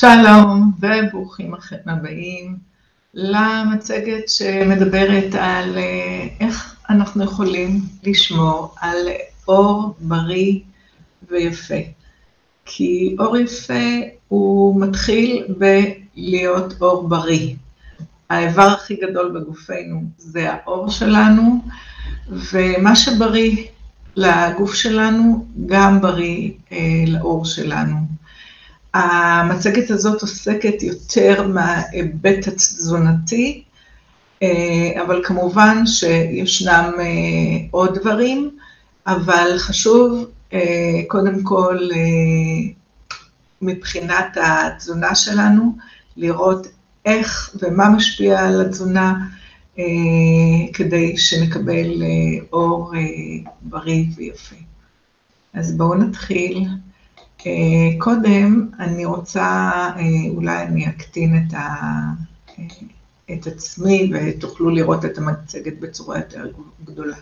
שלום וברוכים הבאים למצגת שמדברת על אה, איך אנחנו יכולים לשמור על אור בריא ויפה. כי אור יפה הוא מתחיל בלהיות אור בריא. האיבר הכי גדול בגופנו זה האור שלנו, ומה שבריא לגוף שלנו גם בריא אה, לאור שלנו. המצגת הזאת עוסקת יותר מההיבט התזונתי, אה, אבל כמובן שישנם אה, עוד דברים, אבל חשוב אה, קודם כל מבחינת התזונה שלנו, לראות איך ומה משפיע על התזונה, כדי שנקבל אור בריא ויפה. אז בואו נתחיל. אה, קודם אני רוצה, אה, אולי אני אקטין את, ה, אה, את עצמי ותוכלו לראות את המצגת בצורה יותר גדולה.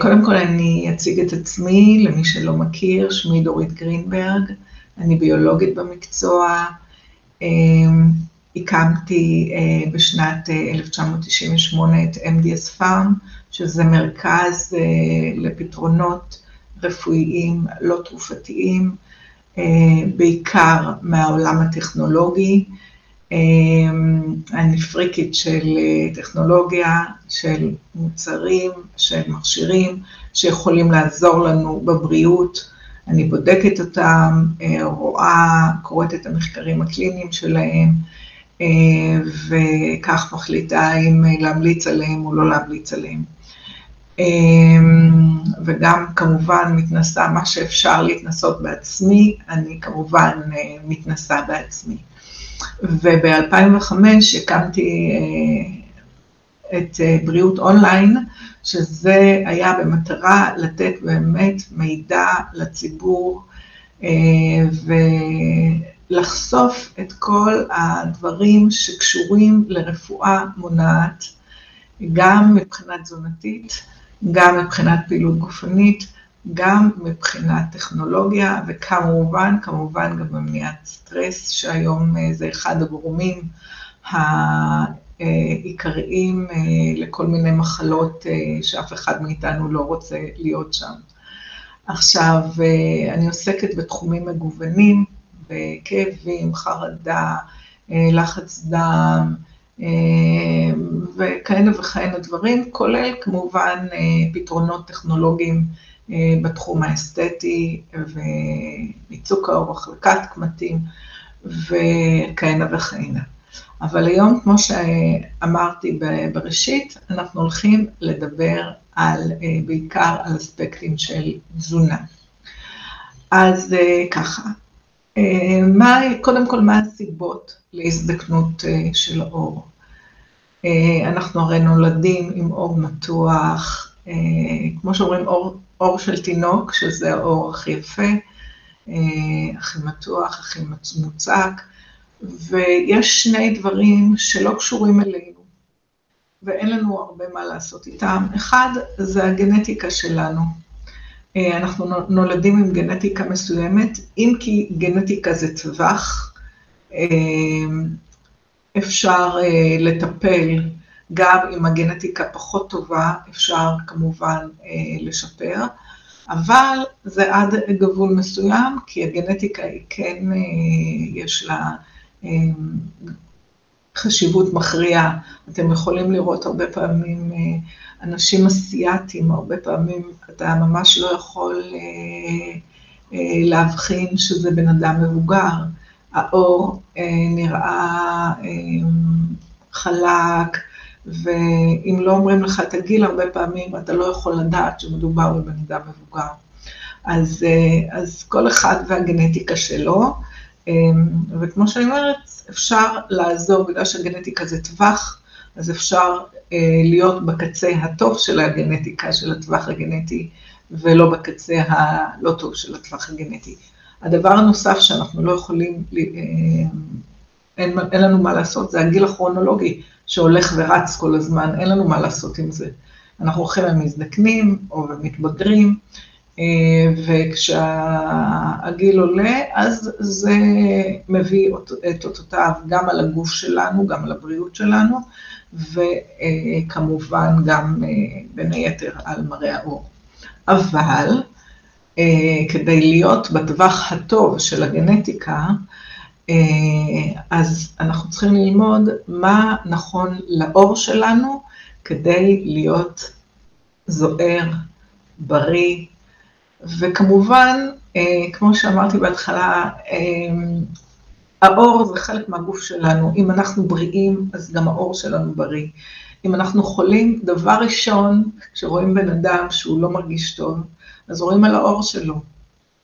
קודם כל אני אציג את עצמי, למי שלא מכיר, שמי דורית גרינברג, אני ביולוגית במקצוע, הקמתי בשנת 1998 את MDS Farm, שזה מרכז לפתרונות רפואיים לא תרופתיים, אה, בעיקר מהעולם הטכנולוגי. אה, אני פריקית של אה, טכנולוגיה, של מוצרים, של מכשירים, שיכולים לעזור לנו בבריאות. אני בודקת אותם, רואה, קוראת את המחקרים הקליניים שלהם, וכך מחליטה אם להמליץ עליהם או לא להמליץ עליהם. אמ, וגם כמובן מתנסה מה שאפשר להתנסות בעצמי, אני כמובן אה, מתנסה בעצמי. וב-2005 הקמתי אה, את אה, בריאות אונליין, שזה היה במטרה לתת באמת מידע לציבור ולחשוף את כל הדברים שקשורים לרפואה מונעת, גם מבחינה תזונתית, גם מבחינת פעילות גופנית, גם מבחינת טכנולוגיה, וכמובן, כמובן גם במניעת סטרס, שהיום אה, זה אחד הגורמים העיקריים אה, לכל מיני מחלות אה, שאף אחד מאיתנו לא רוצה להיות שם. עכשיו, אני עוסקת בתחומים מגוונים, בכאבים, חרדה, לחץ דם, וכהנה וכהנה דברים, כולל כמובן אה, פתרונות טכנולוגיים אה, בתחום האסתטי ומיצוק האור, החלקת קמטים וכהנה וכהנה. אבל היום, כמו שאמרתי בראשית, אנחנו הולכים לדבר על, בעיקר על אספקטים של תזונה. אז ככה, מה, קודם כל, מה הסיבות להזדקנות אה, של האור. אה, אנחנו הרי נולדים עם אור מתוח, אה, כמו שאומרים, אור, אור של תינוק, שזה האור הכי יפה, הכי מתוח, הכי מוצק, ויש שני דברים שלא קשורים אלינו, ואין לנו הרבה מה לעשות איתם. אחד, זה הגנטיקה שלנו. אנחנו נולדים עם גנטיקה מסוימת, אם כי גנטיקה זה טווח, אמ, אפשר אה, לטפל גם אם הגנטיקה פחות טובה, אפשר כמובן אה, לשפר, אבל זה עד גבול מסוים, כי הגנטיקה היא כן, אה, יש לה חשיבות מכריעה. אתם יכולים לראות הרבה פעמים אנשים אסיאתיים, הרבה פעמים אתה ממש לא יכול להבחין שזה בן אדם מבוגר. האור אה, נראה אה, חלק, ואם לא אומרים לך את הגיל, הרבה פעמים אתה לא יכול לדעת שמדובר בבן אדם מבוגר. אז, אה, אז כל אחד והגנטיקה שלו, וכמו שאני אומרת, אפשר לעזור, בגלל שהגנטיקה זה טווח, אז אפשר להיות בקצה הטוב של הגנטיקה, של הטווח הגנטי, ולא בקצה הלא טוב של הטווח הגנטי. הדבר הנוסף שאנחנו לא יכולים, אה, אין, אין לנו מה לעשות, זה הגיל הכרונולוגי שהולך ורץ כל הזמן, אין לנו מה לעשות עם זה. אנחנו הולכים ומזדקנים או מתבגרים, וכשהגיל עולה, אז זה מביא את אותותיו גם על הגוף שלנו, גם על הבריאות שלנו, וכמובן גם בין היתר על מראה העור. אבל כדי להיות בטווח הטוב של הגנטיקה, אז אנחנו צריכים ללמוד מה נכון לעור שלנו כדי להיות זוהר, בריא, וכמובן, כמו שאמרתי בהתחלה, העור זה חלק מהגוף שלנו, אם אנחנו בריאים, אז גם העור שלנו בריא. אם אנחנו חולים, דבר ראשון, כשרואים בן אדם שהוא לא מרגיש טוב, אז רואים על העור שלו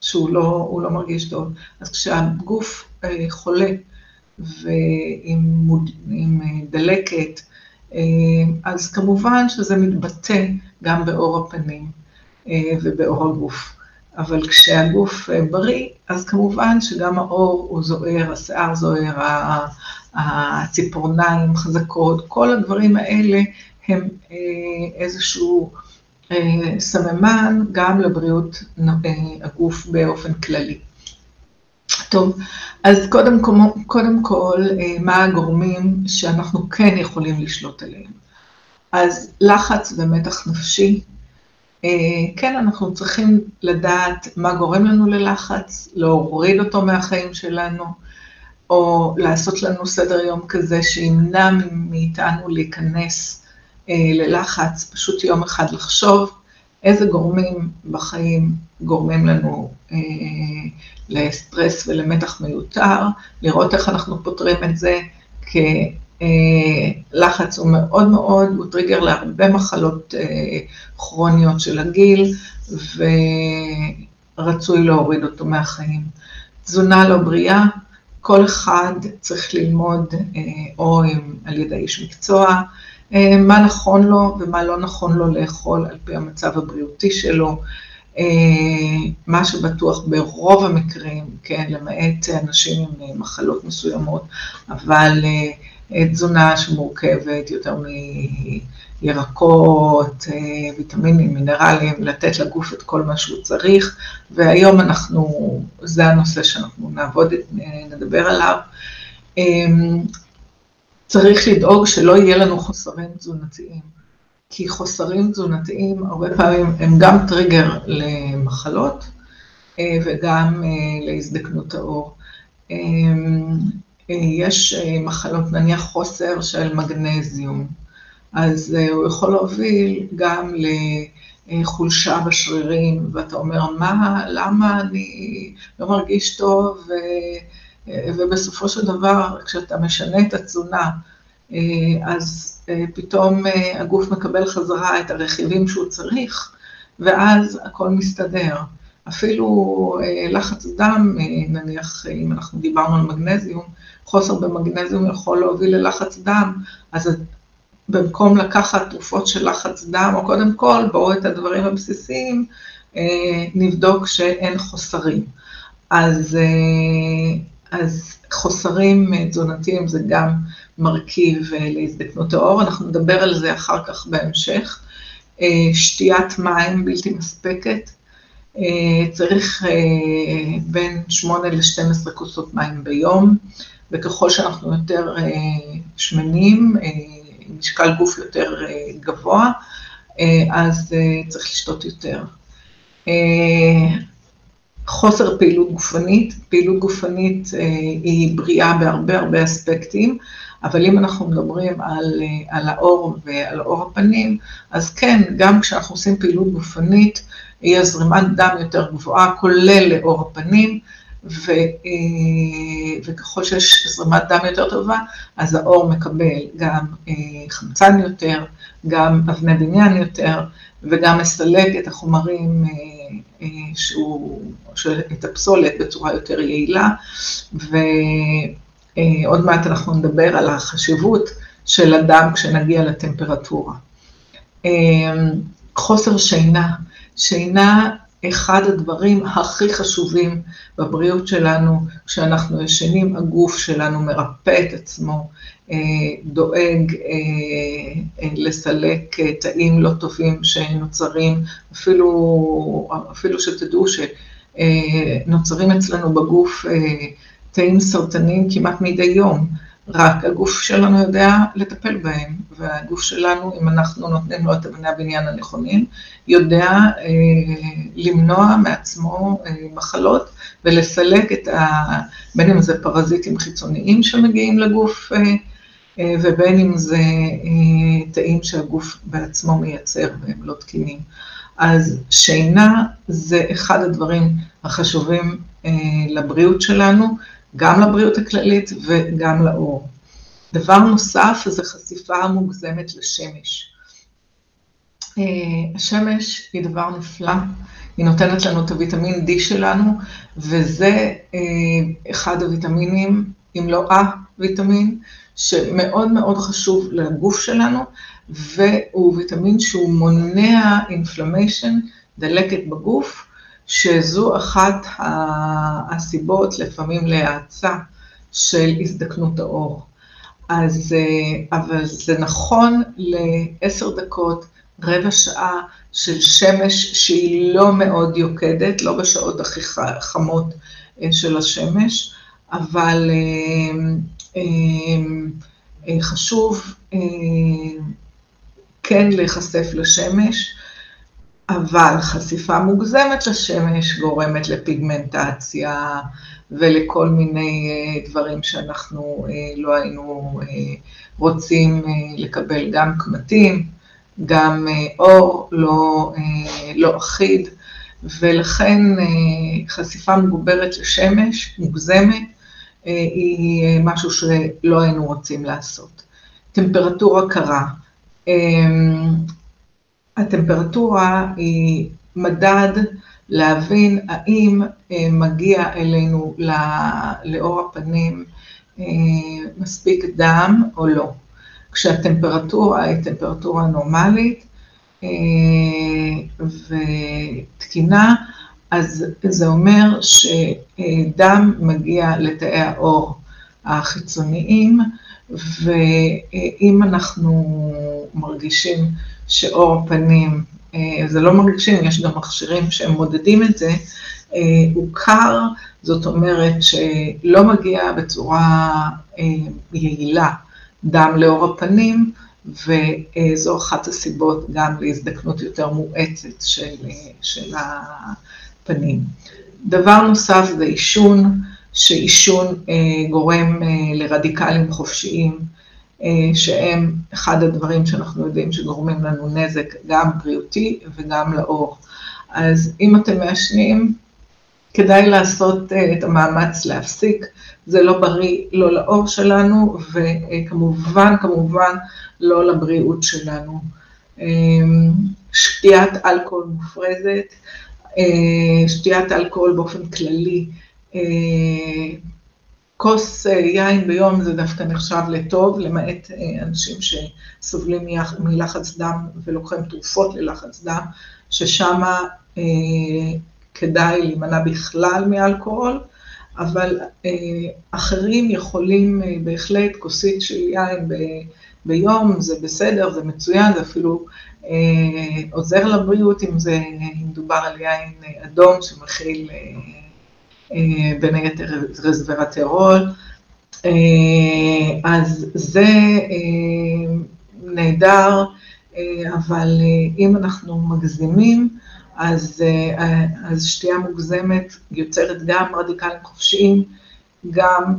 שהוא לא, לא מרגיש טוב. אז כשהגוף חולה ועם דלקת, אז כמובן שזה מתבטא גם בעור הפנים ובעור הגוף. אבל כשהגוף בריא, אז כמובן שגם העור הוא זוהר, השיער זוהר, הציפורניים חזקות, כל הדברים האלה הם איזשהו סממן גם לבריאות הגוף באופן כללי. טוב, אז קודם קודם כל, מה הגורמים שאנחנו כן יכולים לשלוט עליהם? אז לחץ ומתח נפשי, כן, אנחנו צריכים לדעת מה גורם לנו ללחץ, להוריד אותו מהחיים שלנו, או לעשות לנו סדר יום כזה שימנע מאיתנו להיכנס ללחץ, פשוט יום אחד לחשוב איזה גורמים בחיים גורמים לנו לסטרס ולמתח מיותר, לראות איך אנחנו פותרים את זה, לחץ הוא מאוד מאוד, הוא טריגר להרבה מחלות כרוניות של הגיל, ורצוי להוריד אותו מהחיים. תזונה לא בריאה, כל אחד צריך ללמוד, או על ידי איש מקצוע, מה נכון לו ומה לא נכון לו לאכול על פי המצב הבריאותי שלו. מה שבטוח ברוב המקרים, כן, למעט אנשים עם מחלות מסוימות, אבל תזונה שמורכבת יותר מירקות, ויטמינים, מינרלים, לתת לגוף את כל מה שהוא צריך, והיום אנחנו, זה הנושא שאנחנו נעבוד, נדבר עליו. צריך לדאוג שלא יהיה לנו חוסרים תזונתיים, כי חוסרים תזונתיים הרבה פעמים הם גם טריגר למחלות וגם להזדקנות העור. יש מחלות, נניח חוסר של מגנזיום, אז הוא יכול להוביל גם לחולשה בשרירים, ואתה אומר, מה, למה אני לא מרגיש טוב, ובסופו של דבר, כשאתה משנה את התזונה, אז פתאום הגוף מקבל חזרה את הרכיבים שהוא צריך, ואז הכל מסתדר. אפילו לחץ דם, נניח, אם אנחנו דיברנו על מגנזיום, חוסר במגנזיום יכול להוביל ללחץ דם, אז במקום לקחת תרופות של לחץ דם, או קודם כל, בואו את הדברים הבסיסיים, נבדוק שאין חוסרים. אז, אז חוסרים תזונתיים זה גם מרכיב להזדקנות העור, אנחנו נדבר על זה אחר כך בהמשך. שתיית מים בלתי מספקת, צריך בין 8 ל-12 כוסות מים ביום, וככל שאנחנו יותר שמנים, משקל גוף יותר גבוה, אז צריך לשתות יותר. חוסר פעילות גופנית, פעילות גופנית היא בריאה בהרבה הרבה אספקטים, אבל אם אנחנו מדברים על, על האור ועל האור הפנים, אז כן, גם כשאנחנו עושים פעילות גופנית, יהיה זרימת דם יותר גבוהה, כולל לאור הפנים, ו, וככל שיש זרימת דם יותר טובה, אז האור מקבל גם חמצן יותר, גם אבני בניין יותר, וגם מסלק את החומרים, שהוא, את הפסולת בצורה יותר יעילה, ועוד מעט אנחנו נדבר על החשיבות של הדם כשנגיע לטמפרטורה. חוסר שינה, שינה אחד הדברים הכי חשובים בבריאות שלנו, כשאנחנו ישנים, הגוף שלנו מרפא את עצמו, אה, דואג אה, לסלק תאים לא טובים שנוצרים, אפילו, אפילו שתדעו שנוצרים אצלנו בגוף תאים סרטניים כמעט מדי יום. רק הגוף שלנו יודע לטפל בהם, והגוף שלנו, אם אנחנו נותנים לו את אבני הבניין הנכונים, יודע אה, למנוע מעצמו אה, מחלות ולסלק את ה... בין אם זה פרזיטים חיצוניים שמגיעים לגוף, אה, אה, ובין אם זה אה, תאים שהגוף בעצמו מייצר והם לא תקינים. אז שינה זה אחד הדברים החשובים אה, לבריאות שלנו, גם לבריאות הכללית וגם לאור. דבר נוסף זה חשיפה מוגזמת לשמש. אה, השמש היא דבר נפלא, היא נותנת לנו את הוויטמין D שלנו, וזה אה, אחד הוויטמינים, אם לא ה-ויטמין, שמאוד מאוד חשוב לגוף שלנו, והוא ויטמין שהוא מונע אינפלמיישן, דלקת בגוף, שזו אחת הסיבות לפעמים להאצה של הזדקנות העור. אז, אה, אבל זה נכון לעשר דקות, רבע שעה של שמש שהיא לא מאוד יוקדת, לא בשעות הכי חמות אה, של השמש, אבל אה, חשוב כן להיחשף לשמש. אבל חשיפה מוגזמת לשמש גורמת לפיגמנטציה ולכל מיני אה, דברים שאנחנו אה, לא היינו אה, רוצים לקבל, גם קמטים, גם אור לא, לא אחיד, ולכן חשיפה מוגברת לשמש, מוגזמת, היא משהו שלא היינו רוצים לעשות. טמפרטורה קרה. הטמפרטורה היא מדד להבין האם אה, מגיע אלינו לאור הפנים אה, מספיק דם או לא. כשהטמפרטורה היא טמפרטורה נורמלית אה, ותקינה, אז זה אומר שדם מגיע לתאי העור החיצוניים, ואם אנחנו מרגישים שאור הפנים, אה, זה לא מרגישים, יש גם מכשירים שהם מודדים את זה, אה, הוא קר, זאת אומרת שלא מגיע בצורה אה, יעילה דם לאור הפנים, וזו אחת הסיבות גם להזדקנות יותר מואצת של, של הפנים. דבר נוסף זה עישון, שעישון גורם לרדיקלים חופשיים, שהם אחד הדברים שאנחנו יודעים שגורמים לנו נזק גם בריאותי וגם לאור. אז אם אתם מעשנים, כדאי לעשות אה, את המאמץ להפסיק, זה לא בריא לא לאור שלנו וכמובן, כמובן, לא לבריאות שלנו. אה, שתיית אלכוהול מופרזת, שתיית אלכוהול באופן כללי, כוס אה, יין ביום זה דווקא נחשב לטוב, למעט אה, אנשים שסובלים מלחץ דם ולוקחים תרופות ללחץ דם, ששם אה, כדאי להימנע בכלל מאלכוהול, אבל אה, אחרים יכולים אה, בהחלט כוסית של יין ב, ביום, זה בסדר, זה מצוין, זה אפילו אה, עוזר לבריאות אם זה, אם מדובר על יין אדום שמכיל אה, אה, בין היתר רזוורטרול, אה, אז זה אה, נהדר, אבל אם אנחנו מגזימים, אז, אז שתייה מוגזמת יוצרת גם רדיקלים חופשיים, גם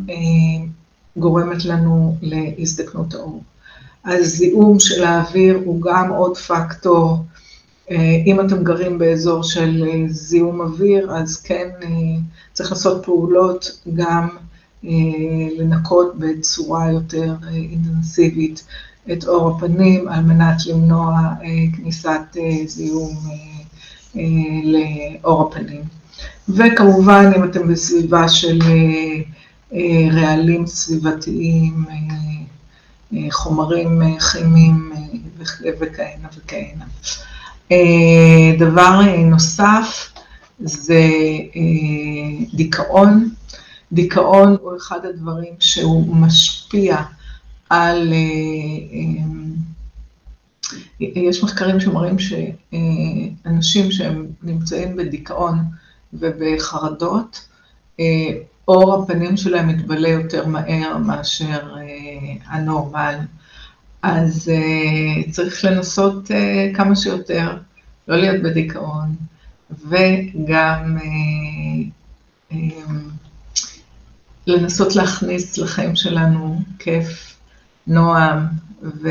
גורמת לנו להזדקנות האור. הזיהום של האוויר הוא גם עוד פקטור אה, אם אתם גרים באזור של אה, זיהום אוויר, אז כן אה, צריך לעשות פעולות גם לנקות בצורה יותר אינטנסיבית את אור הפנים, על מנת למנוע כניסת זיהום לאור הפנים. וכמובן, אם אתם בסביבה של רעלים סביבתיים, חומרים כימיים וכהנה וכהנה. אה, דבר נוסף זה דיכאון. דיכאון הוא אחד הדברים שהוא משפיע על, יש מחקרים שמראים שאנשים שהם נמצאים בדיכאון ובחרדות, אור הפנים שלהם מתבלה יותר מהר מאשר הנורמל. אז צריך לנסות כמה שיותר לא להיות בדיכאון, וגם לנסות להכניס לחיים שלנו כיף, נועם, ו...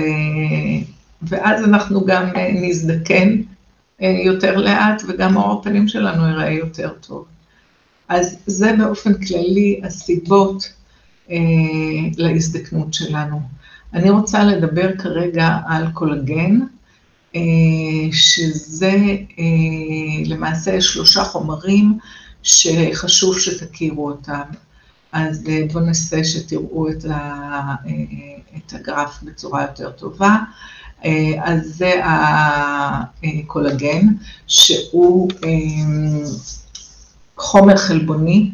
ואז אנחנו גם נזדקן יותר לאט, וגם אור הפנים שלנו ייראה יותר טוב. אז זה באופן כללי הסיבות אה, להזדקנות שלנו. אני רוצה לדבר כרגע על קולגן, אה, שזה אה, למעשה שלושה חומרים שחשוב שתכירו אותם. אז בואו ננסה שתראו את, ה, את הגרף בצורה יותר טובה. אז זה הקולגן, שהוא חומר חלבוני,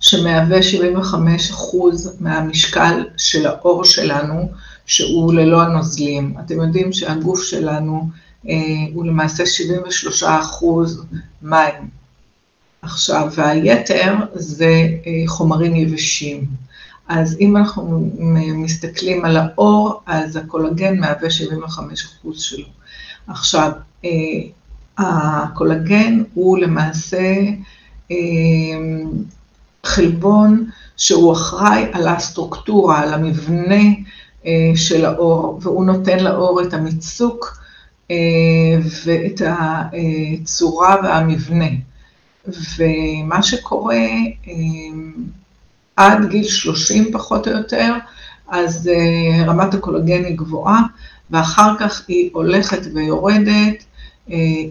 שמהווה 75 אחוז מהמשקל של העור שלנו, שהוא ללא הנוזלים. אתם יודעים שהגוף שלנו אה, הוא למעשה 73 אחוז מים. עכשיו, והיתר זה אה, חומרים יבשים. אז אם אנחנו מסתכלים על האור, אז הקולגן מהווה 75 אחוז שלו. עכשיו, אה, הקולגן הוא למעשה אמ, חלבון שהוא אחראי על הסטרוקטורה, על המבנה אה, של האור, והוא נותן לאור את המיצוק אה, ואת הצורה והמבנה. ומה שקורה אמ, עד גיל 30 פחות או יותר, אז אה, רמת הקולגן היא גבוהה, ואחר כך היא הולכת ויורדת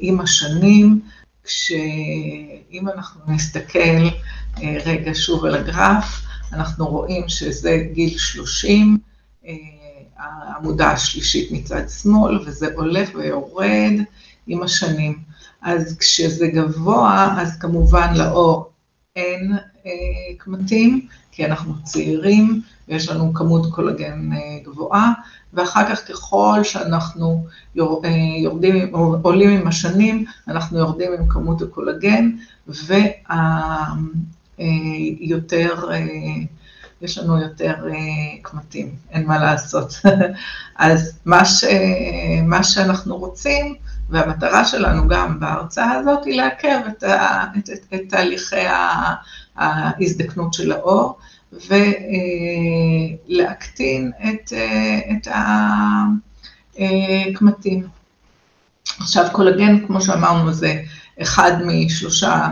עם השנים. כשאם אנחנו נסתכל אה, רגע שוב על הגרף, אנחנו רואים שזה גיל 30, אה, העמודה השלישית מצד שמאל, וזה הולך ויורד עם השנים. אז כשזה גבוה, אז כמובן לאור אין אה, קמטים, כי אנחנו צעירים ויש לנו כמות קולגן גבוהה, ואחר כך ככל שאנחנו אה, יורדים, עולים עם השנים, אנחנו יורדים עם כמות הקולגן, ויותר, אה, יש לנו יותר אה, קמטים, אין מה לעשות. אז מה, ש, מה שאנחנו רוצים, והמטרה שלנו גם בהרצאה הזאת, היא לעכב את, את, את, את תהליכי ההזדקנות של האור. ולהקטין את, את הקמטים. עכשיו קולגן, כמו שאמרנו, זה אחד משלושה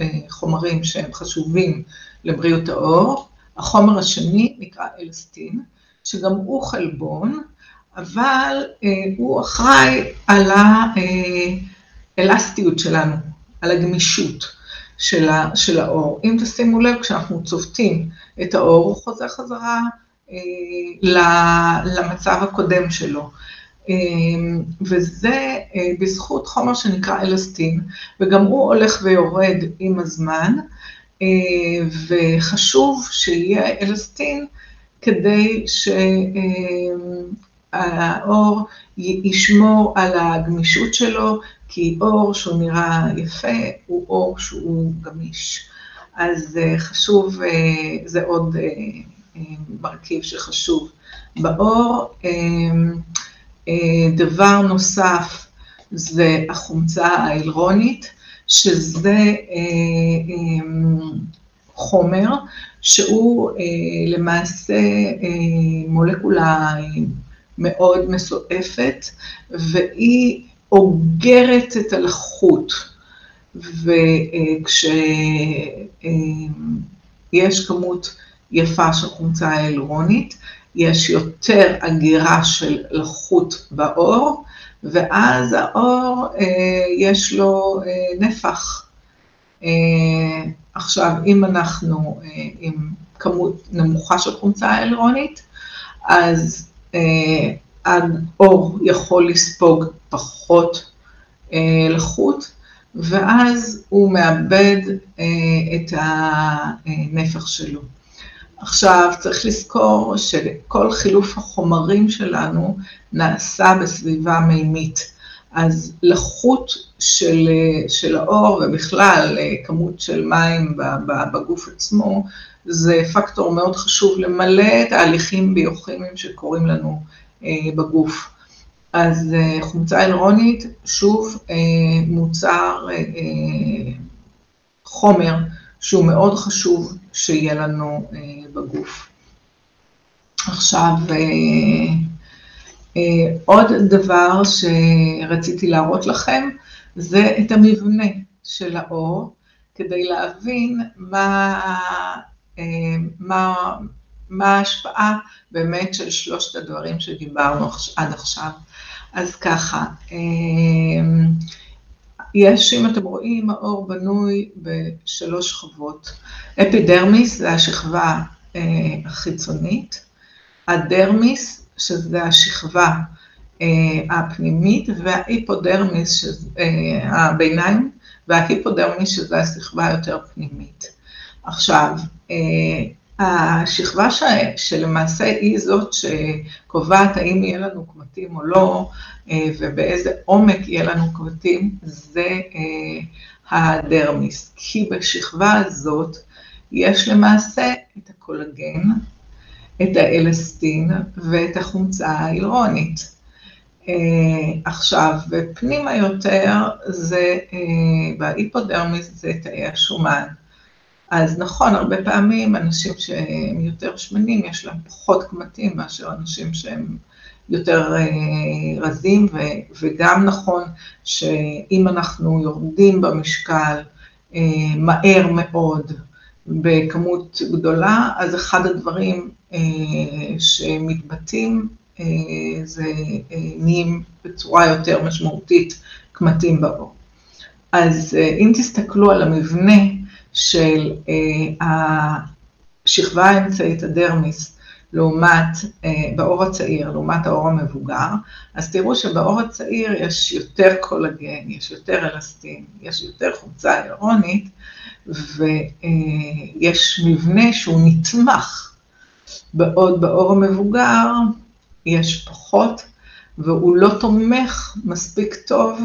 אה, חומרים שהם חשובים לבריאות העור. החומר השני נקרא אלסטין, שגם הוא חלבון, אבל אה, הוא אחראי על האלסטיות שלנו, על הגמישות. של, ה, של האור. אם תשימו לב, כשאנחנו צובטים את האור, הוא חוזר חזרה אה, למצב הקודם שלו. אה, וזה אה, בזכות חומר שנקרא אלסטין, וגם הוא הולך ויורד עם הזמן, אה, וחשוב שיהיה אלסטין כדי שהאור אה, ישמור על הגמישות שלו כי אור שהוא נראה יפה הוא אור שהוא גמיש. אז אה, חשוב, אה, זה עוד אה, מרכיב שחשוב באור. דבר נוסף זה החומצה ההילרונית, שזה חומר שהוא למעשה מולקולה מאוד מסועפת, והיא אוגרת את הלחות, וכשיש כמות יפה של חומצה הילרונית, יש יותר אגירה של לחות באור, ואז האור אה, יש לו אה, נפח. אה, עכשיו, אם אנחנו עם כמות נמוכה של חומצה הילרונית, אז האור יכול לספוג פחות אה, לחות, ואז הוא מאבד את הנפח שלו. עכשיו, צריך לזכור שכל חילוף החומרים שלנו נעשה בסביבה מימית. אז לחות של, של האור ובכלל כמות של מים בגוף עצמו, זה פקטור מאוד חשוב למלא תהליכים ביוכימיים שקורים לנו בגוף. אז חומצה אלרונית, שוב, מוצר, חומר שהוא מאוד חשוב שיהיה לנו בגוף. עכשיו, עוד דבר שרציתי להראות לכם, זה את המבנה של האור, כדי להבין מה, מה, מה ההשפעה באמת של שלושת הדברים שדיברנו עד עכשיו. אז ככה, יש, אם אתם רואים, האור בנוי בשלוש שכבות. אפידרמיס זה השכבה החיצונית, הדרמיס, שזה השכבה הפנימית, וההיפודרמיס, שזה הביניים, וההיפודרמיס, שזה השכבה היותר פנימית. עכשיו, השכבה ש... שלמעשה היא זאת שקובעת האם יהיה לנו קמטים או לא, ובאיזה עומק יהיה לנו קמטים, זה הדרמיס. כי בשכבה הזאת יש למעשה את הקולגן, את האלסטין ואת החומצה ההילרונית. עכשיו, בפנימה יותר זה, בהיפודרמיס זה תאי השומן. אז נכון, הרבה פעמים אנשים שהם יותר שמנים, יש להם פחות קמטים מאשר אנשים שהם יותר רזים, וגם נכון שאם אנחנו יורדים במשקל מהר מאוד בכמות גדולה, אז אחד הדברים שמתבטאים זה נהיים בצורה יותר משמעותית קמטים בעור. אז אם תסתכלו על המבנה של השכבה האמצעית, הדרמיס, לעומת, בעור הצעיר, לעומת העור המבוגר, אז תראו שבעור הצעיר יש יותר קולגן, יש יותר אלסטין, יש יותר חומצה הירונית, ויש מבנה שהוא נתמך, בעוד בעור המבוגר יש פחות, והוא לא תומך מספיק טוב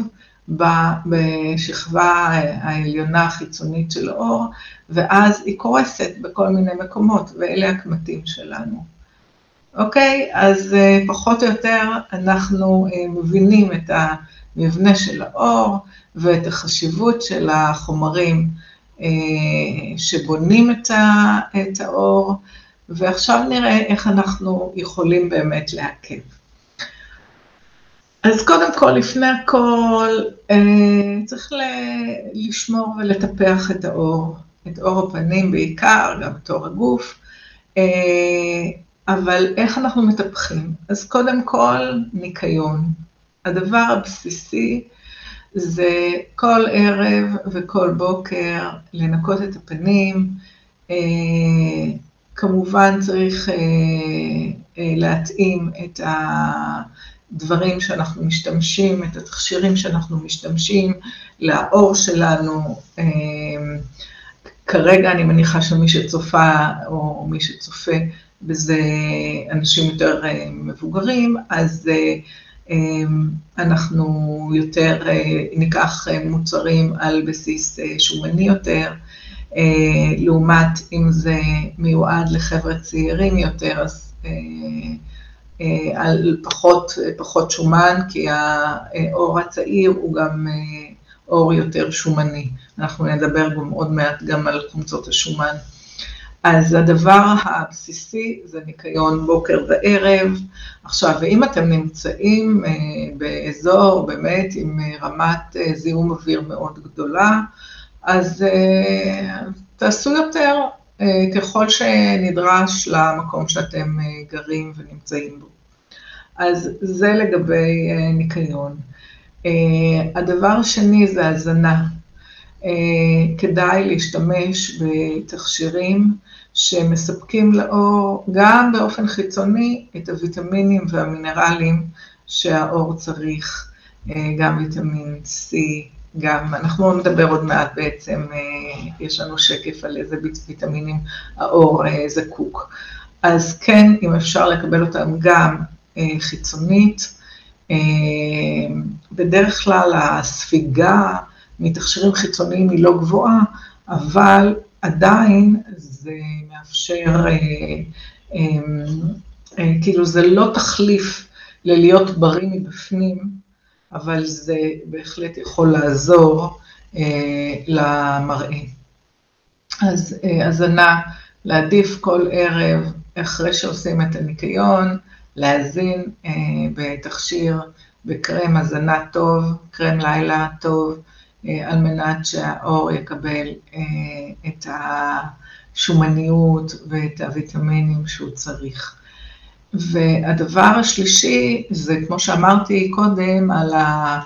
בשכבה העליונה החיצונית של האור, ואז היא קורסת בכל מיני מקומות, ואלה הקמטים שלנו. אוקיי? אז פחות או יותר אנחנו מבינים את המבנה של האור ואת החשיבות של החומרים שבונים את האור, ועכשיו נראה איך אנחנו יכולים באמת לעכב. אז קודם כל, לפני הכל, צריך לשמור ולטפח את האור, את אור הפנים בעיקר, גם את אור הגוף, אבל איך אנחנו מטפחים? אז קודם כל, ניקיון. הדבר הבסיסי זה כל ערב וכל בוקר לנקות את הפנים, כמובן צריך להתאים את הדברים שאנחנו משתמשים, את התכשירים שאנחנו משתמשים לעור שלנו. כרגע אני מניחה שמי שצופה או מי שצופה בזה אנשים יותר מבוגרים, אז אנחנו יותר ניקח מוצרים על בסיס שומני יותר, לעומת אם זה מיועד לחבר'ה צעירים יותר, אז על פחות, פחות שומן, כי העור הצעיר הוא גם עור יותר שומני. אנחנו נדבר גם עוד מעט גם על חומצות השומן. אז הדבר הבסיסי זה ניקיון בוקר וערב. עכשיו, ואם אתם נמצאים באזור באמת עם רמת זיהום אוויר מאוד גדולה, אז תעשו יותר ככל שנדרש למקום שאתם גרים ונמצאים בו. אז זה לגבי ניקיון. הדבר השני זה הזנה. כדאי להשתמש בתכשירים שמספקים לעור גם באופן חיצוני את הוויטמינים והמינרלים שהעור צריך, גם ויטמין C גם, אנחנו נדבר עוד מעט בעצם, יש לנו שקף על איזה ויטמינים העור זקוק. אז כן, אם אפשר לקבל אותם גם חיצונית, בדרך כלל הספיגה מתכשירים חיצוניים היא לא גבוהה, אבל עדיין זה מאפשר, כאילו זה לא תחליף ללהיות בריא מבפנים, אבל זה בהחלט יכול לעזור אה, למראה. אז אה, הזנה, להעדיף כל ערב, אחרי שעושים את הניקיון, להזין אה, בתכשיר, בקרם הזנה טוב, קרם לילה טוב, אה, על מנת שהעור יקבל אה, את השומניות ואת הוויטמינים שהוא צריך. והדבר השלישי זה, כמו שאמרתי קודם, על, ה,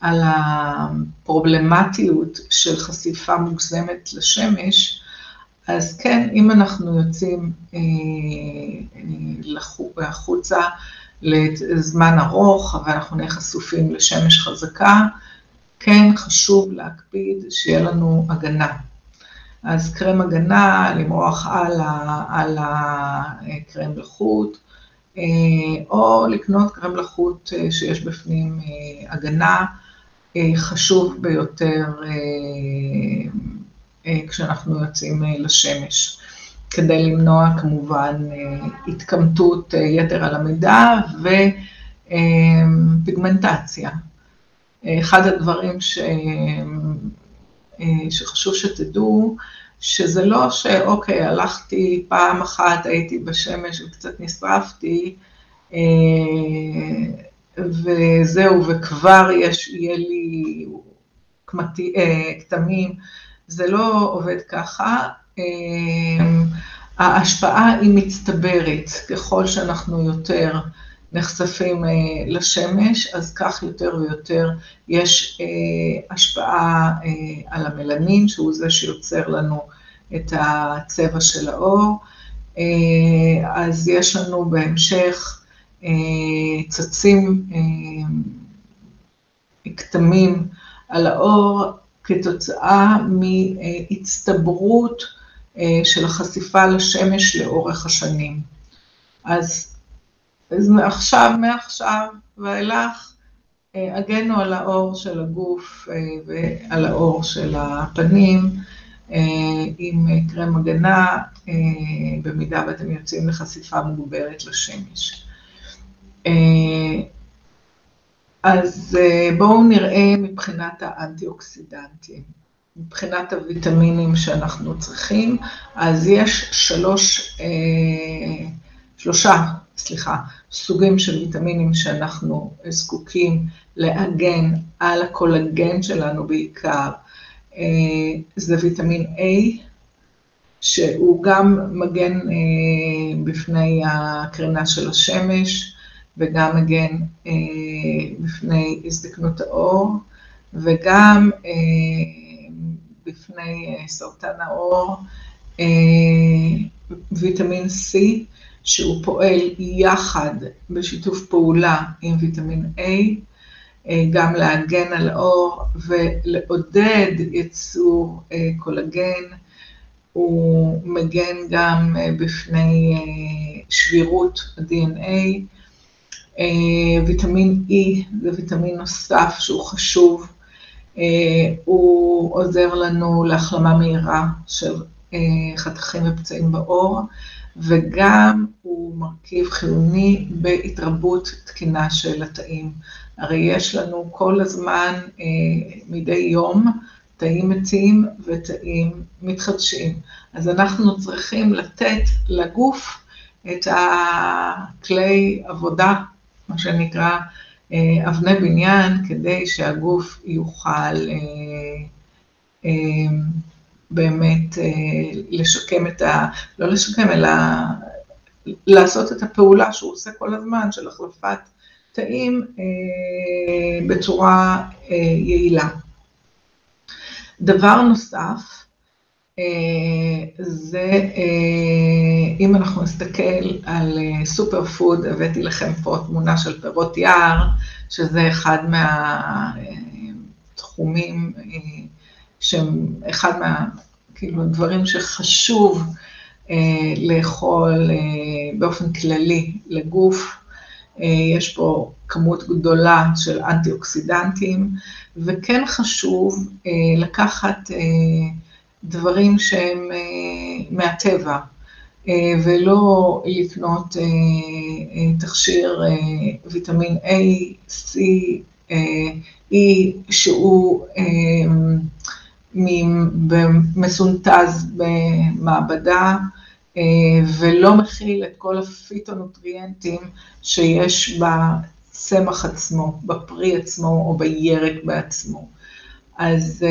על הפרובלמטיות של חשיפה מוגזמת לשמש, אז כן, אם אנחנו יוצאים אה, אה, החוצה לזמן ארוך, אבל אנחנו נהיה חשופים לשמש חזקה, כן חשוב להקפיד שיהיה לנו הגנה. אז קרם הגנה, למרוח על, על הקרם אה, או לקנות קרם לחות אה, שיש בפנים אה, הגנה, חשוב ביותר כשאנחנו יוצאים לשמש, כדי למנוע כמובן התקמטות יתר על המידה ופיגמנטציה. אחד הדברים ש... שחשוב שתדעו, שזה לא שאוקיי, הלכתי פעם אחת, הייתי בשמש וקצת נשרפתי, אה, וזהו, וכבר יש, יהיה לי אה, כתמים, זה לא עובד ככה. אה, ההשפעה היא מצטברת, ככל שאנחנו יותר נחשפים לשמש, אז כך יותר ויותר יש השפעה על המלנין, שהוא זה שיוצר לנו את הצבע של האור. אז יש לנו בהמשך צצים כתמים על האור כתוצאה מהצטברות של החשיפה לשמש לאורך השנים. אז אז מעכשיו, מעכשיו ואילך, אה, הגנו על האור של הגוף אה, ועל האור של הפנים אה, עם קרם הגנה, במידה ואתם יוצאים לחשיפה מוגברת לשמש. אז בואו נראה מבחינת האנטי-אוקסידנטים, מבחינת הוויטמינים שאנחנו צריכים, אז יש שלוש, שלושה סליחה, סוגים של ויטמינים שאנחנו זקוקים להגן על הקולגן שלנו בעיקר, אה, זה ויטמין A, שהוא גם מגן אה, בפני הקרינה של השמש, וגם מגן אה, בפני הזדקנות העור, וגם בפני סרטן העור, ויטמין C, שהוא פועל יחד בשיתוף פעולה עם ויטמין A, אה, גם להגן על האור ולעודד ייצור אה, קולגן. הוא מגן גם אה, בפני שבירות ה-DNA. ויטמין E זה ויטמין נוסף שהוא חשוב. הוא עוזר לנו להחלמה מהירה של חתכים ופצעים בעור. וגם הוא מרכיב חיוני בהתרבות תקינה של התאים. הרי יש לנו כל הזמן, אה, מדי יום, תאים מתים ותאים מתחדשים. אז אנחנו צריכים לתת לגוף את הכלי עבודה, מה שנקרא אה, אבני בניין, כדי שהגוף יוכל אה, אה, באמת אה, לשקם את ה... לא לשקם, אלא לעשות את הפעולה שהוא עושה כל הזמן של החלפת תאים אה, בצורה אה, יעילה. דבר נוסף, זה אם אנחנו נסתכל על סופר פוד, הבאתי לכם פה תמונה של פירות יער, שזה אחד מה... שהם אחד מה, כאילו, דברים שחשוב לאכול באופן כללי לגוף. יש פה כמות גדולה של אנטי-אוקסידנטים, וכן חשוב לקחת דברים שהם מהטבע, ולא לקנות תכשיר ויטמין A, C, E, שהוא מסונתז במעבדה, ולא מכיל את כל הפיטונוטריאנטים שיש בצמח עצמו, בפרי עצמו או בירק בעצמו. אז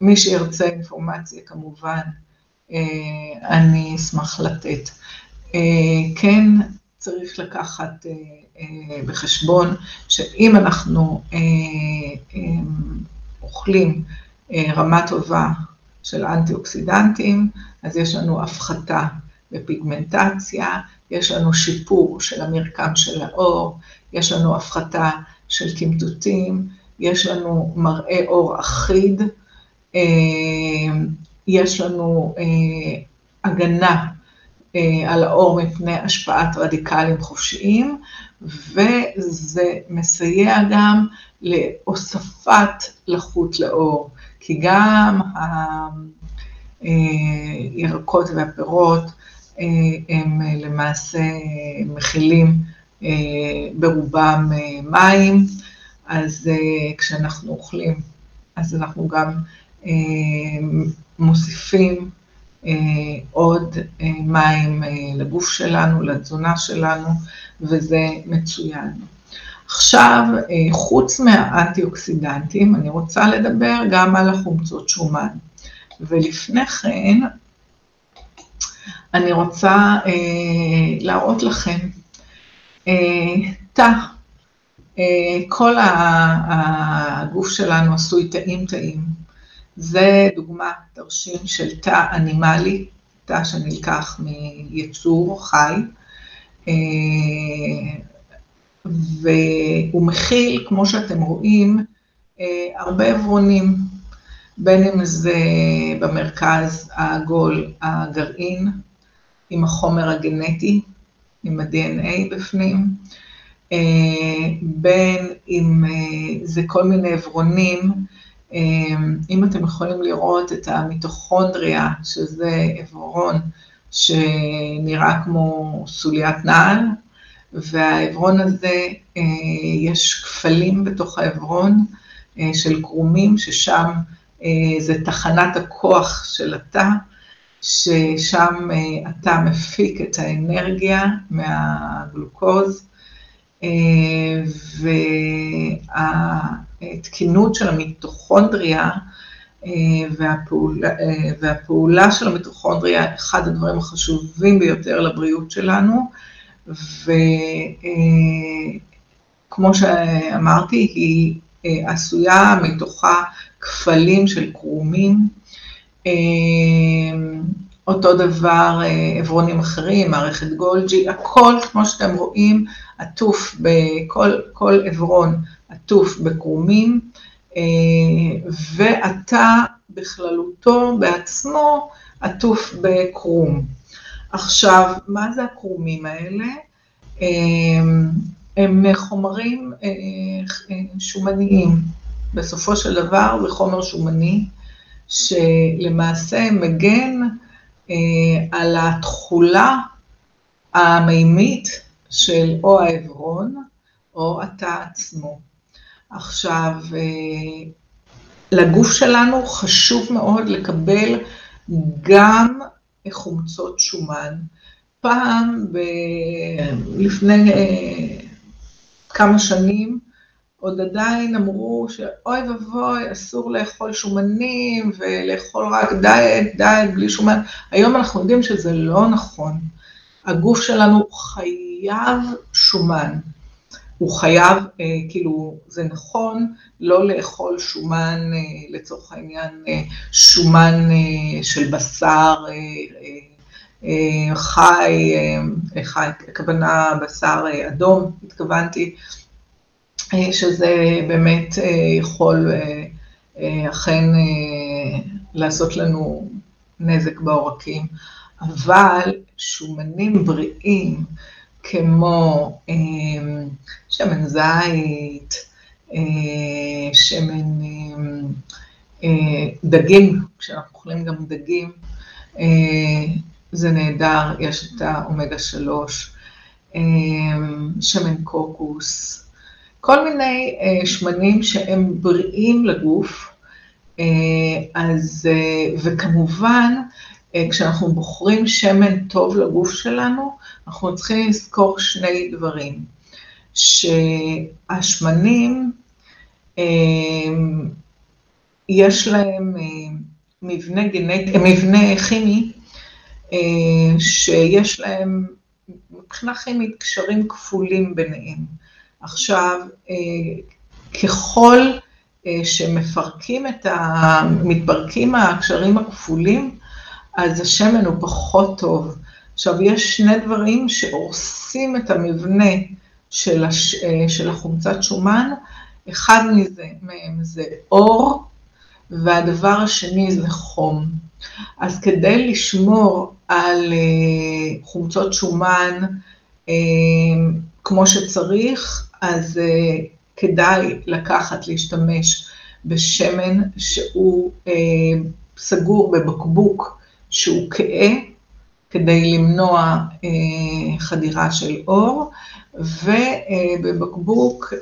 מי שירצה אינפורמציה כמובן, אני אשמח לתת. כן צריך לקחת בחשבון שאם אנחנו אוכלים רמה טובה של אנטי-אוקסידנטים, אז יש לנו הפחתה בפיגמנטציה, יש לנו שיפור של המרקם של העור, יש לנו הפחתה של קמטוטים, יש לנו מראה עור אחיד, יש לנו הגנה על העור מפני השפעת רדיקלים חופשיים, וזה מסייע גם להוספת לחות לעור, כי גם הירקות והפירות הם למעשה מכילים ברובם מים, אז כשאנחנו אוכלים, אז אנחנו גם מוסיפים עוד מים לגוף שלנו, לתזונה שלנו, וזה מצוין. עכשיו, חוץ מהאנטי-אוקסידנטים, אני רוצה לדבר גם על החומצות שומן. ולפני כן, אני רוצה להראות לכם תא. כל הגוף שלנו עשוי תאים תאים. זה דוגמה, תרשים של תא אנימלי, תא שנלקח מיצור חי, והוא מכיל, כמו שאתם רואים, הרבה עברונים, בין אם זה במרכז העגול הגרעין, עם החומר הגנטי, עם ה-DNA בפנים, בין אם זה כל מיני עברונים, אם אתם יכולים לראות את המיטוכונדריה, שזה עברון שנראה כמו סוליית נעל, והעברון הזה, יש כפלים בתוך העברון של קרומים, ששם זה תחנת הכוח של התא, ששם התא מפיק את האנרגיה מהגלוקוז, והתקינות של המיטוכונדריה והפעולה של המיטוכונדריה, אחד הדברים החשובים ביותר לבריאות שלנו, וכמו שאמרתי, היא עשויה מתוכה כפלים של קרומים, אותו דבר עברונים אחרים, מערכת גולג'י, הכל, כמו שאתם רואים, עטוף בכל, כל עברון עטוף בקרומים, והתא בכללותו בעצמו עטוף בקרום. עכשיו, מה זה הקרומים האלה? הם חומרים שומניים, בסופו של דבר זה חומר שומני, שלמעשה מגן על התכולה המימית של או העברון או התא עצמו. עכשיו, לגוף שלנו חשוב מאוד לקבל גם חומצות שומן. פעם, לפני כמה שנים, עוד עדיין אמרו שאוי ואבוי, אסור לאכול שומנים ולאכול רק דיאט, דיאט בלי שומן. היום אנחנו יודעים שזה לא נכון. הגוף שלנו חייב שומן. הוא חייב, כאילו, זה נכון לא לאכול שומן, לצורך העניין, שומן של בשר חי, חי, הכוונה בשר אדום, התכוונתי, שזה באמת יכול אכן לעשות לנו נזק בעורקים, אבל שומנים בריאים, כמו שמן זית, שמן דגים, כשאנחנו אוכלים גם דגים, זה נהדר, יש את האומגה 3, שמן קוקוס, כל מיני שמנים שהם בריאים לגוף, אז, וכמובן, כשאנחנו בוחרים שמן טוב לגוף שלנו, אנחנו צריכים לזכור שני דברים, שהשמנים, יש להם מבנה, גנט, מבנה כימי, שיש להם מבחינה כימית קשרים כפולים ביניהם. עכשיו, ככל שמפרקים את ה... מתפרקים הקשרים הכפולים, אז השמן הוא פחות טוב. עכשיו, יש שני דברים שהורסים את המבנה של, הש... של החומצת שומן, אחד מזה, מהם זה אור, והדבר השני זה חום. אז כדי לשמור על חומצות שומן כמו שצריך, אז כדאי לקחת, להשתמש בשמן שהוא סגור בבקבוק שהוא כהה, כדי למנוע חדירה של אור, ובבקבוק,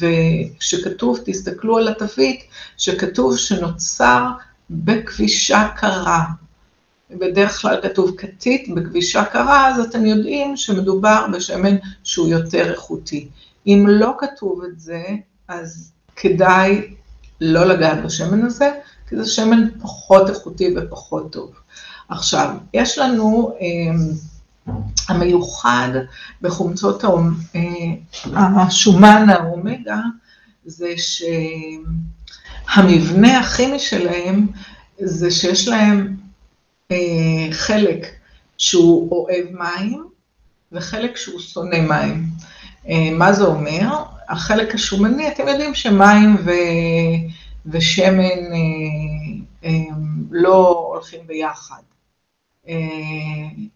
וכשכתוב, תסתכלו על התווית, שכתוב שנוצר בכבישה קרה. בדרך כלל כתוב כתית בכבישה קרה, אז אתם יודעים שמדובר בשמן שהוא יותר איכותי. אם לא כתוב את זה, אז כדאי לא לגעת בשמן הזה, כי זה שמן פחות איכותי ופחות טוב. עכשיו, יש לנו, המיוחד בחומצות השומן האומגה, זה שהמבנה הכימי שלהם, זה שיש להם חלק שהוא אוהב מים וחלק שהוא שונא מים. מה זה אומר? החלק השומני, אתם יודעים שמים ו... ושמן לא הולכים ביחד,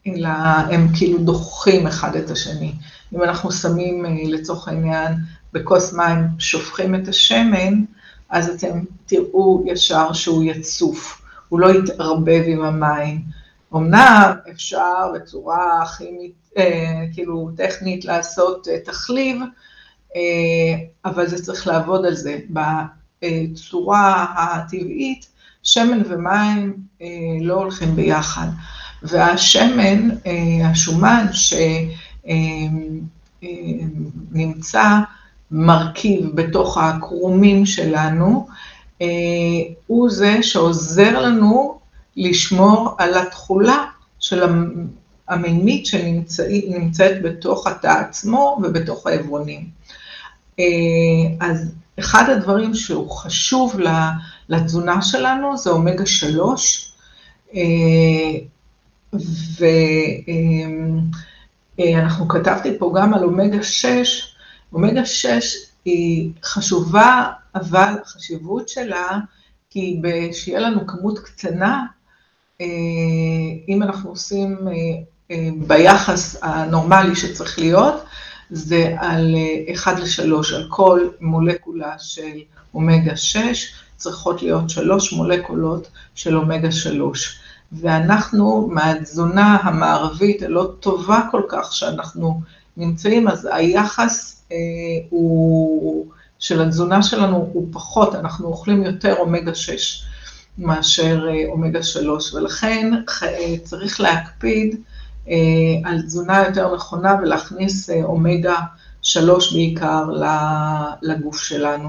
אלא הם כאילו דוחים אחד את השני. אם אנחנו שמים לצורך העניין בכוס מים, שופכים את השמן, אז אתם תראו ישר שהוא יצוף. הוא לא יתערבב עם המים. אמנם אפשר בצורה כימית, אה, כאילו טכנית לעשות אה, תחליב, אה, אבל זה צריך לעבוד על זה. בצורה הטבעית, שמן ומים אה, לא הולכים ביחד. והשמן, אה, השומן שנמצא אה, מרכיב בתוך הקרומים שלנו, אה, הוא זה שעוזר לנו לשמור על התכולה של המימית שנמצאת בתוך התא עצמו ובתוך העברונים. אה, אז אחד הדברים שהוא חשוב לתזונה שלנו זה אומגה 3, אה, ואנחנו כתבתי פה גם על אומגה 6, אומגה 6 היא חשובה אבל החשיבות שלה היא שיהיה לנו כמות קטנה, אה, אם אנחנו עושים אה, אה, ביחס הנורמלי שצריך להיות, זה על 1 ל-3, על כל מולקולה של אומגה 6, צריכות להיות 3 מולקולות של אומגה 3. ואנחנו, מהתזונה המערבית הלא טובה כל כך שאנחנו נמצאים, אז היחס אה, הוא... של התזונה שלנו הוא פחות, אנחנו אוכלים יותר אומגה 6 מאשר אה, אומגה 3, ולכן אה, צריך להקפיד אה, על תזונה יותר נכונה ולהכניס אומגה 3 בעיקר לגוף שלנו.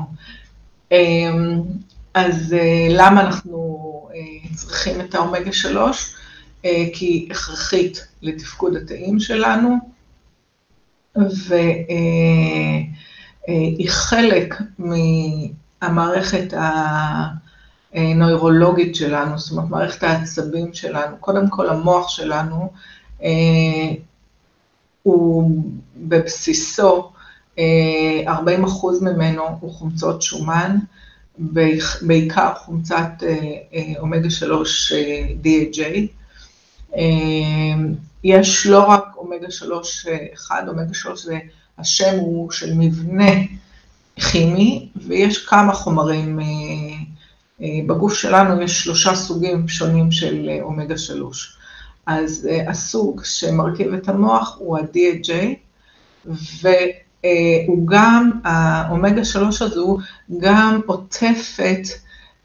אז למה אנחנו צריכים את האומגה 3? כי היא הכרחית לתפקוד התאים שלנו, ו... היא חלק מהמערכת הנוירולוגית שלנו, זאת אומרת, מערכת העצבים שלנו. קודם כל, המוח שלנו אה, הוא בבסיסו 40 אחוז ממנו הוא חומצות שומן, בעיקר חומצת אומגה 3 DHA. יש לא רק אומגה 3 אחד, אומגה 3 זה, השם הוא של מבנה כימי, ויש כמה חומרים, בגוף שלנו יש שלושה סוגים שונים של אומגה 3. אז הסוג שמרכיב את המוח הוא ה-DHA, והוא גם, האומגה 3 הזו גם עוטפת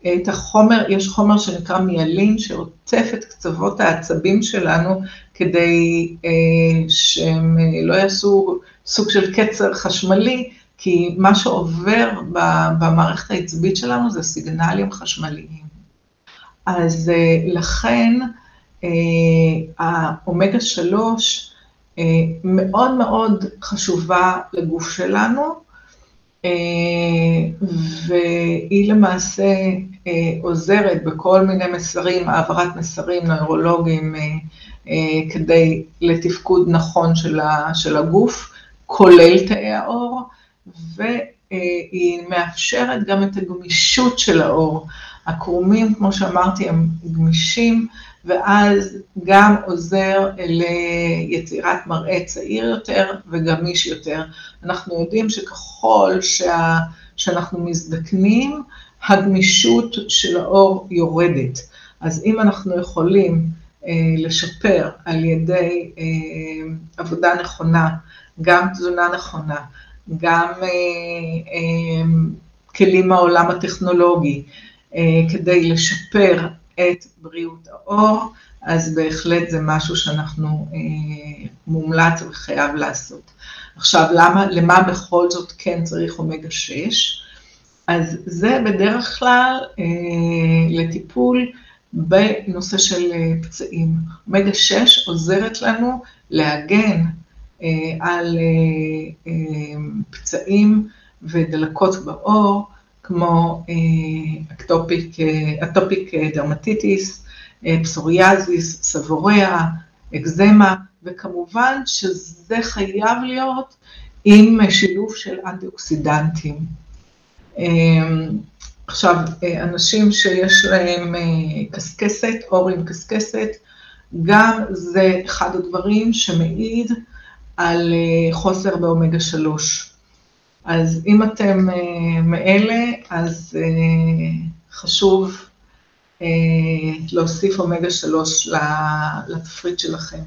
את החומר, יש חומר שנקרא מיאלין, שעוטף את קצוות העצבים שלנו, כדי שהם לא יעשו סוג של קצר חשמלי, כי מה שעובר במערכת העצבית שלנו זה סיגנלים חשמליים. אז לכן, האומגה 3 מאוד מאוד חשובה לגוף שלנו, והיא למעשה עוזרת בכל מיני מסרים, העברת מסרים נוירולוגיים כדי לתפקוד נכון של הגוף, כולל תאי העור, והיא מאפשרת גם את הגמישות של העור. הקרומים, כמו שאמרתי, הם גמישים, ואז גם עוזר ליצירת מראה צעיר יותר וגמיש יותר. אנחנו יודעים שככל שאנחנו מזדקנים, הגמישות של העור יורדת. אז אם אנחנו יכולים לשפר על ידי עבודה נכונה, גם תזונה נכונה, גם כלים מהעולם הטכנולוגי, כדי לשפר את בריאות העור, אז בהחלט זה משהו שאנחנו מומלץ וחייב לעשות. עכשיו, למה, למה בכל זאת כן צריך אומגה 6? אז זה בדרך כלל לטיפול בנושא של פצעים. אומגה 6 עוזרת לנו להגן על פצעים ודלקות בעור, כמו אטופיק דרמטיטיס, פסוריאזיס, סבוריאה, אקזמה, וכמובן שזה חייב להיות עם שילוב של אנטי-אוקסידנטים. עכשיו, אנשים שיש להם קסקסת, עור עם קסקסת, גם זה אחד הדברים שמעיד על חוסר באומגה 3. אז אם אתם מאלה, אז חשוב להוסיף אומגה 3 לתפריט שלכם.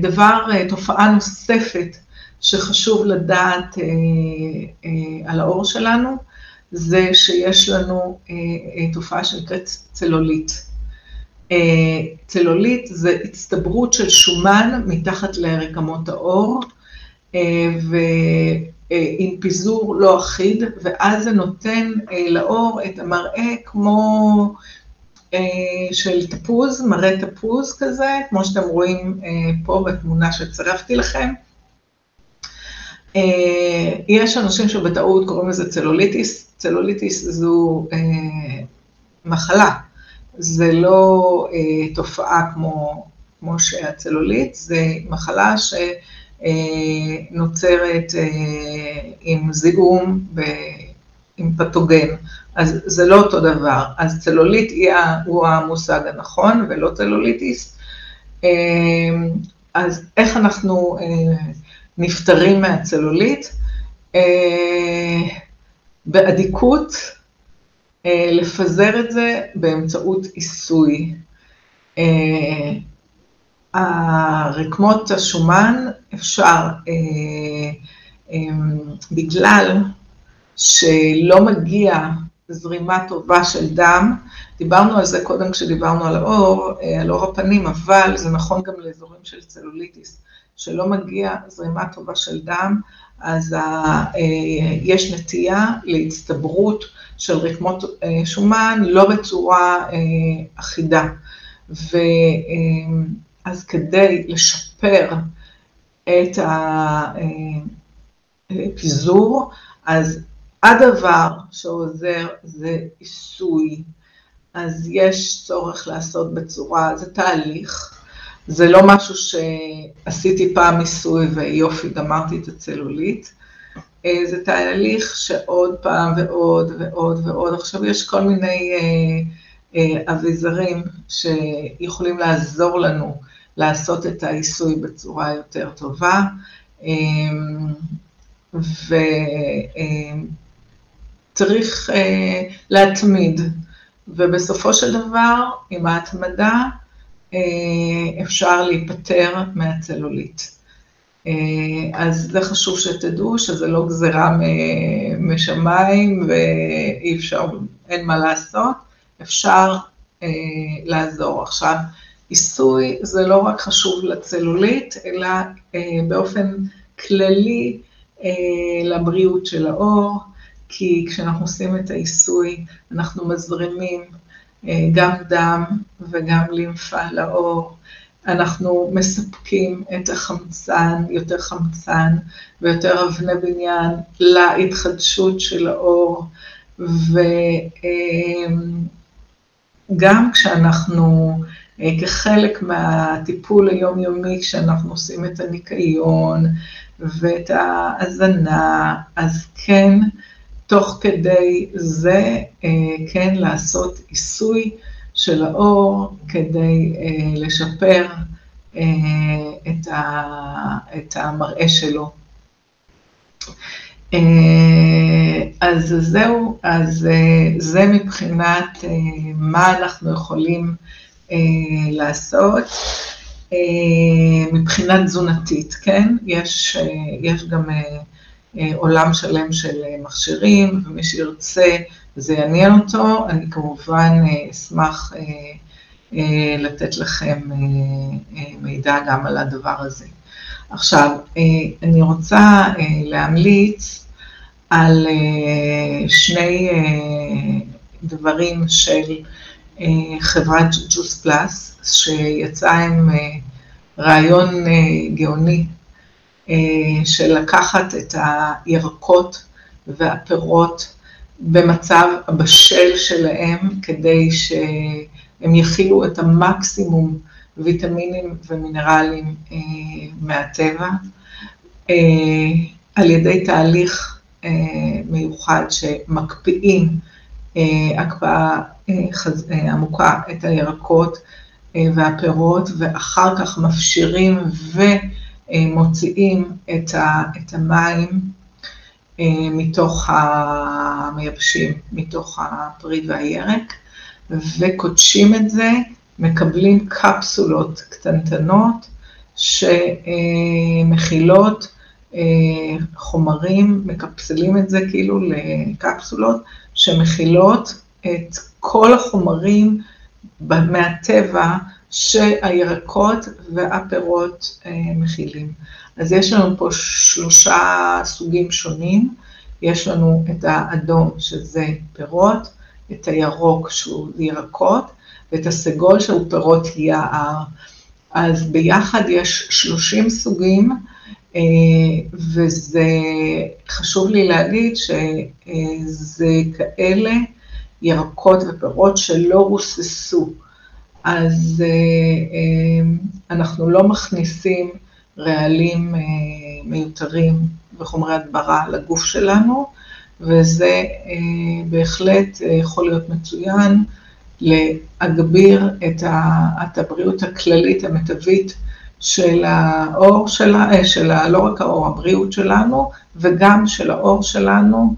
דבר, תופעה נוספת שחשוב לדעת על העור שלנו, זה שיש לנו תופעה שנקראת צלוליט. צלוליט זה הצטברות של שומן מתחת לרקמות העור, ועם פיזור לא אחיד, ואז זה נותן לעור את המראה כמו של תפוז, מראה תפוז כזה, כמו שאתם רואים פה בתמונה שצרפתי לכם. יש אנשים שבטעות קוראים לזה צלוליטיס, צלוליטיס זו מחלה, זה לא תופעה כמו, כמו שהצלוליט, זה מחלה שנוצרת עם זיהום, עם פתוגן, אז זה לא אותו דבר, אז צלוליט הוא המושג הנכון ולא צלוליטיס. אז איך אנחנו נפטרים מהצלוליט? באדיקות, לפזר את זה באמצעות עיסוי. הרקמות השומן אפשר, בגלל שלא מגיע זרימה טובה של דם, דיברנו על זה קודם כשדיברנו על העור, על עור הפנים, אבל זה נכון גם לאזורים של צלוליטיס, שלא מגיע זרימה טובה של דם, אז יש נטייה להצטברות של רקמות שומן, לא בצורה אחידה. אז כדי לשפר את הפיזור, אז הדבר שעוזר זה עיסוי. אז יש צורך לעשות בצורה, זה תהליך, זה לא משהו שעשיתי פעם ניסוי ויופי, גמרתי את הצלולית. אה, זה תהליך שעוד פעם ועוד ועוד ועוד. עכשיו יש כל מיני אביזרים שיכולים לעזור לנו לעשות את העיסוי בצורה יותר טובה. וצריך להתמיד. ובסופו של דבר, עם ההתמדה, אה, אפשר להיפטר מהצלולית. אה, אז זה חשוב שתדעו שזה לא גזירה משמיים ואי אפשר, אין מה לעשות, אפשר אה, לעזור. עכשיו, עיסוי זה לא רק חשוב לצלולית, אלא באופן כללי לבריאות של העור, כי כשאנחנו עושים את העיסוי, אנחנו מזרימים אה, גם דם וגם לימפה לעור. אנחנו מספקים את החמצן, יותר חמצן ויותר אבני בניין להתחדשות של העור, וגם כשאנחנו, אה, כחלק מהטיפול היומיומי, כשאנחנו עושים את הניקיון ואת ההזנה, אז כן, תוך כדי זה אה, כן לעשות עיסוי של האור כדי אה, לשפר אה, את, המראה שלו. אז זהו, אז זה מבחינת מה אנחנו יכולים לעשות. מבחינה תזונתית, כן? יש, יש גם אה, עולם שלם של אה, מכשירים, ומי שירצה וזה יעניין אותו, אני כמובן אה, אשמח לתת לכם מידע גם על הדבר הזה. עכשיו, אני רוצה להמליץ על שני דברים של חברת ג'וס פלאס, שיצאה עם רעיון גאוני אה, של לקחת את הירקות והפירות במצב הבשל שלהם, כדי שהם יכילו את המקסימום ויטמינים ומינרלים אה, מהטבע, אה, על ידי תהליך מיוחד שמקפיאים הקפאה עמוקה את הירקות והפירות, ואחר כך מפשירים ו... אה, מוציאים את, המים אה, מתוך המייבשים, מתוך הפרי והירק, וקודשים את זה, מקבלים קפסולות קטנטנות שמכילות אה, חומרים, מקפסלים את זה כאילו לקפסולות שמכילות את כל החומרים מהטבע שהירקות והפירות אה, מכילים. אז יש לנו פה שלושה סוגים שונים, יש לנו את האדום שזה פירות, את הירוק שהוא ירקות, ואת הסגול שהוא פירות יער. אז ביחד יש 30 סוגים, אה, וזה חשוב לי להגיד שזה כאלה ירקות ופירות שלא רוססו. אז אה, אה, אנחנו לא מכניסים רעלים אה, מיותרים וחומרי הדברה לגוף שלנו, וזה בהחלט יכול להיות מצוין להגביר את הבריאות הכללית המיטבית של האור שלה, של לא רק האור, הבריאות שלנו, וגם של האור שלנו,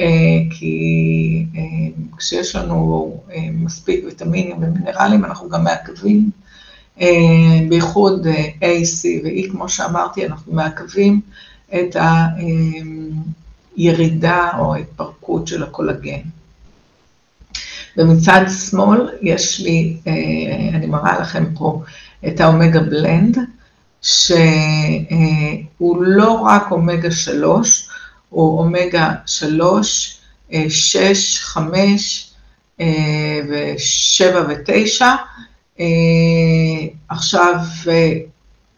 אה, כי אה, כשיש לנו אה, מספיק ויטמינים ומינרלים, אנחנו גם מעכבים, בייחוד A, C ו-E, כמו שאמרתי, אנחנו מעכבים את הירידה או ההתפרקות של הקולגן. ומצד שמאל יש לי, אני מראה לכם פה את האומגה בלנד, שהוא לא רק אומגה 3, הוא אומגה 3, 6, 5 ו-7 ו-9. עכשיו,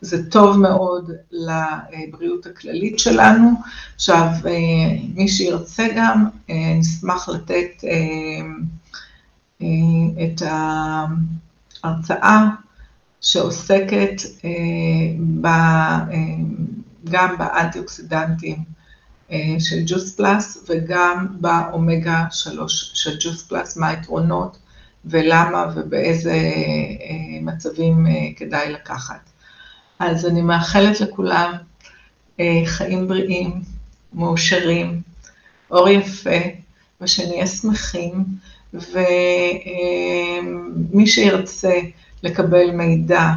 זה טוב מאוד לבריאות הכללית שלנו. עכשיו, אה, מי שירצה גם, אה, נשמח לתת אה, את ההרצאה שעוסקת גם באנטי-אוקסידנטים של ג'וס פלאס וגם באומגה 3 של ג'וס פלאס, מה היתרונות ולמה ובאיזה מצבים כדאי לקחת. אז אני מאחלת לכולם חיים בריאים, מאושרים, אור יפה, ושנהיה שמחים, ומי שירצה לקבל מידע,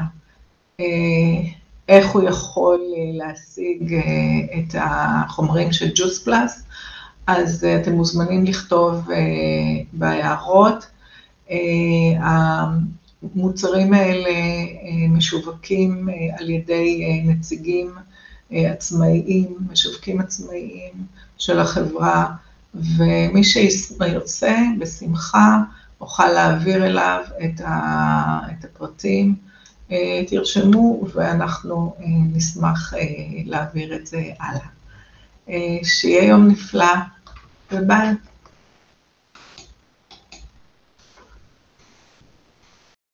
איך הוא יכול להשיג את החומרים של ג'וס פלאס, אז אתם מוזמנים לכתוב בהערות. המוצרים האלה משווקים על ידי נציגים עצמאיים, משווקים עצמאיים של החברה, ומי שירצה, בשמחה, אוכל להעביר אליו את הפרטים, תרשמו ואנחנו נשמח להעביר את זה הלאה. שיהיה יום נפלא וביי.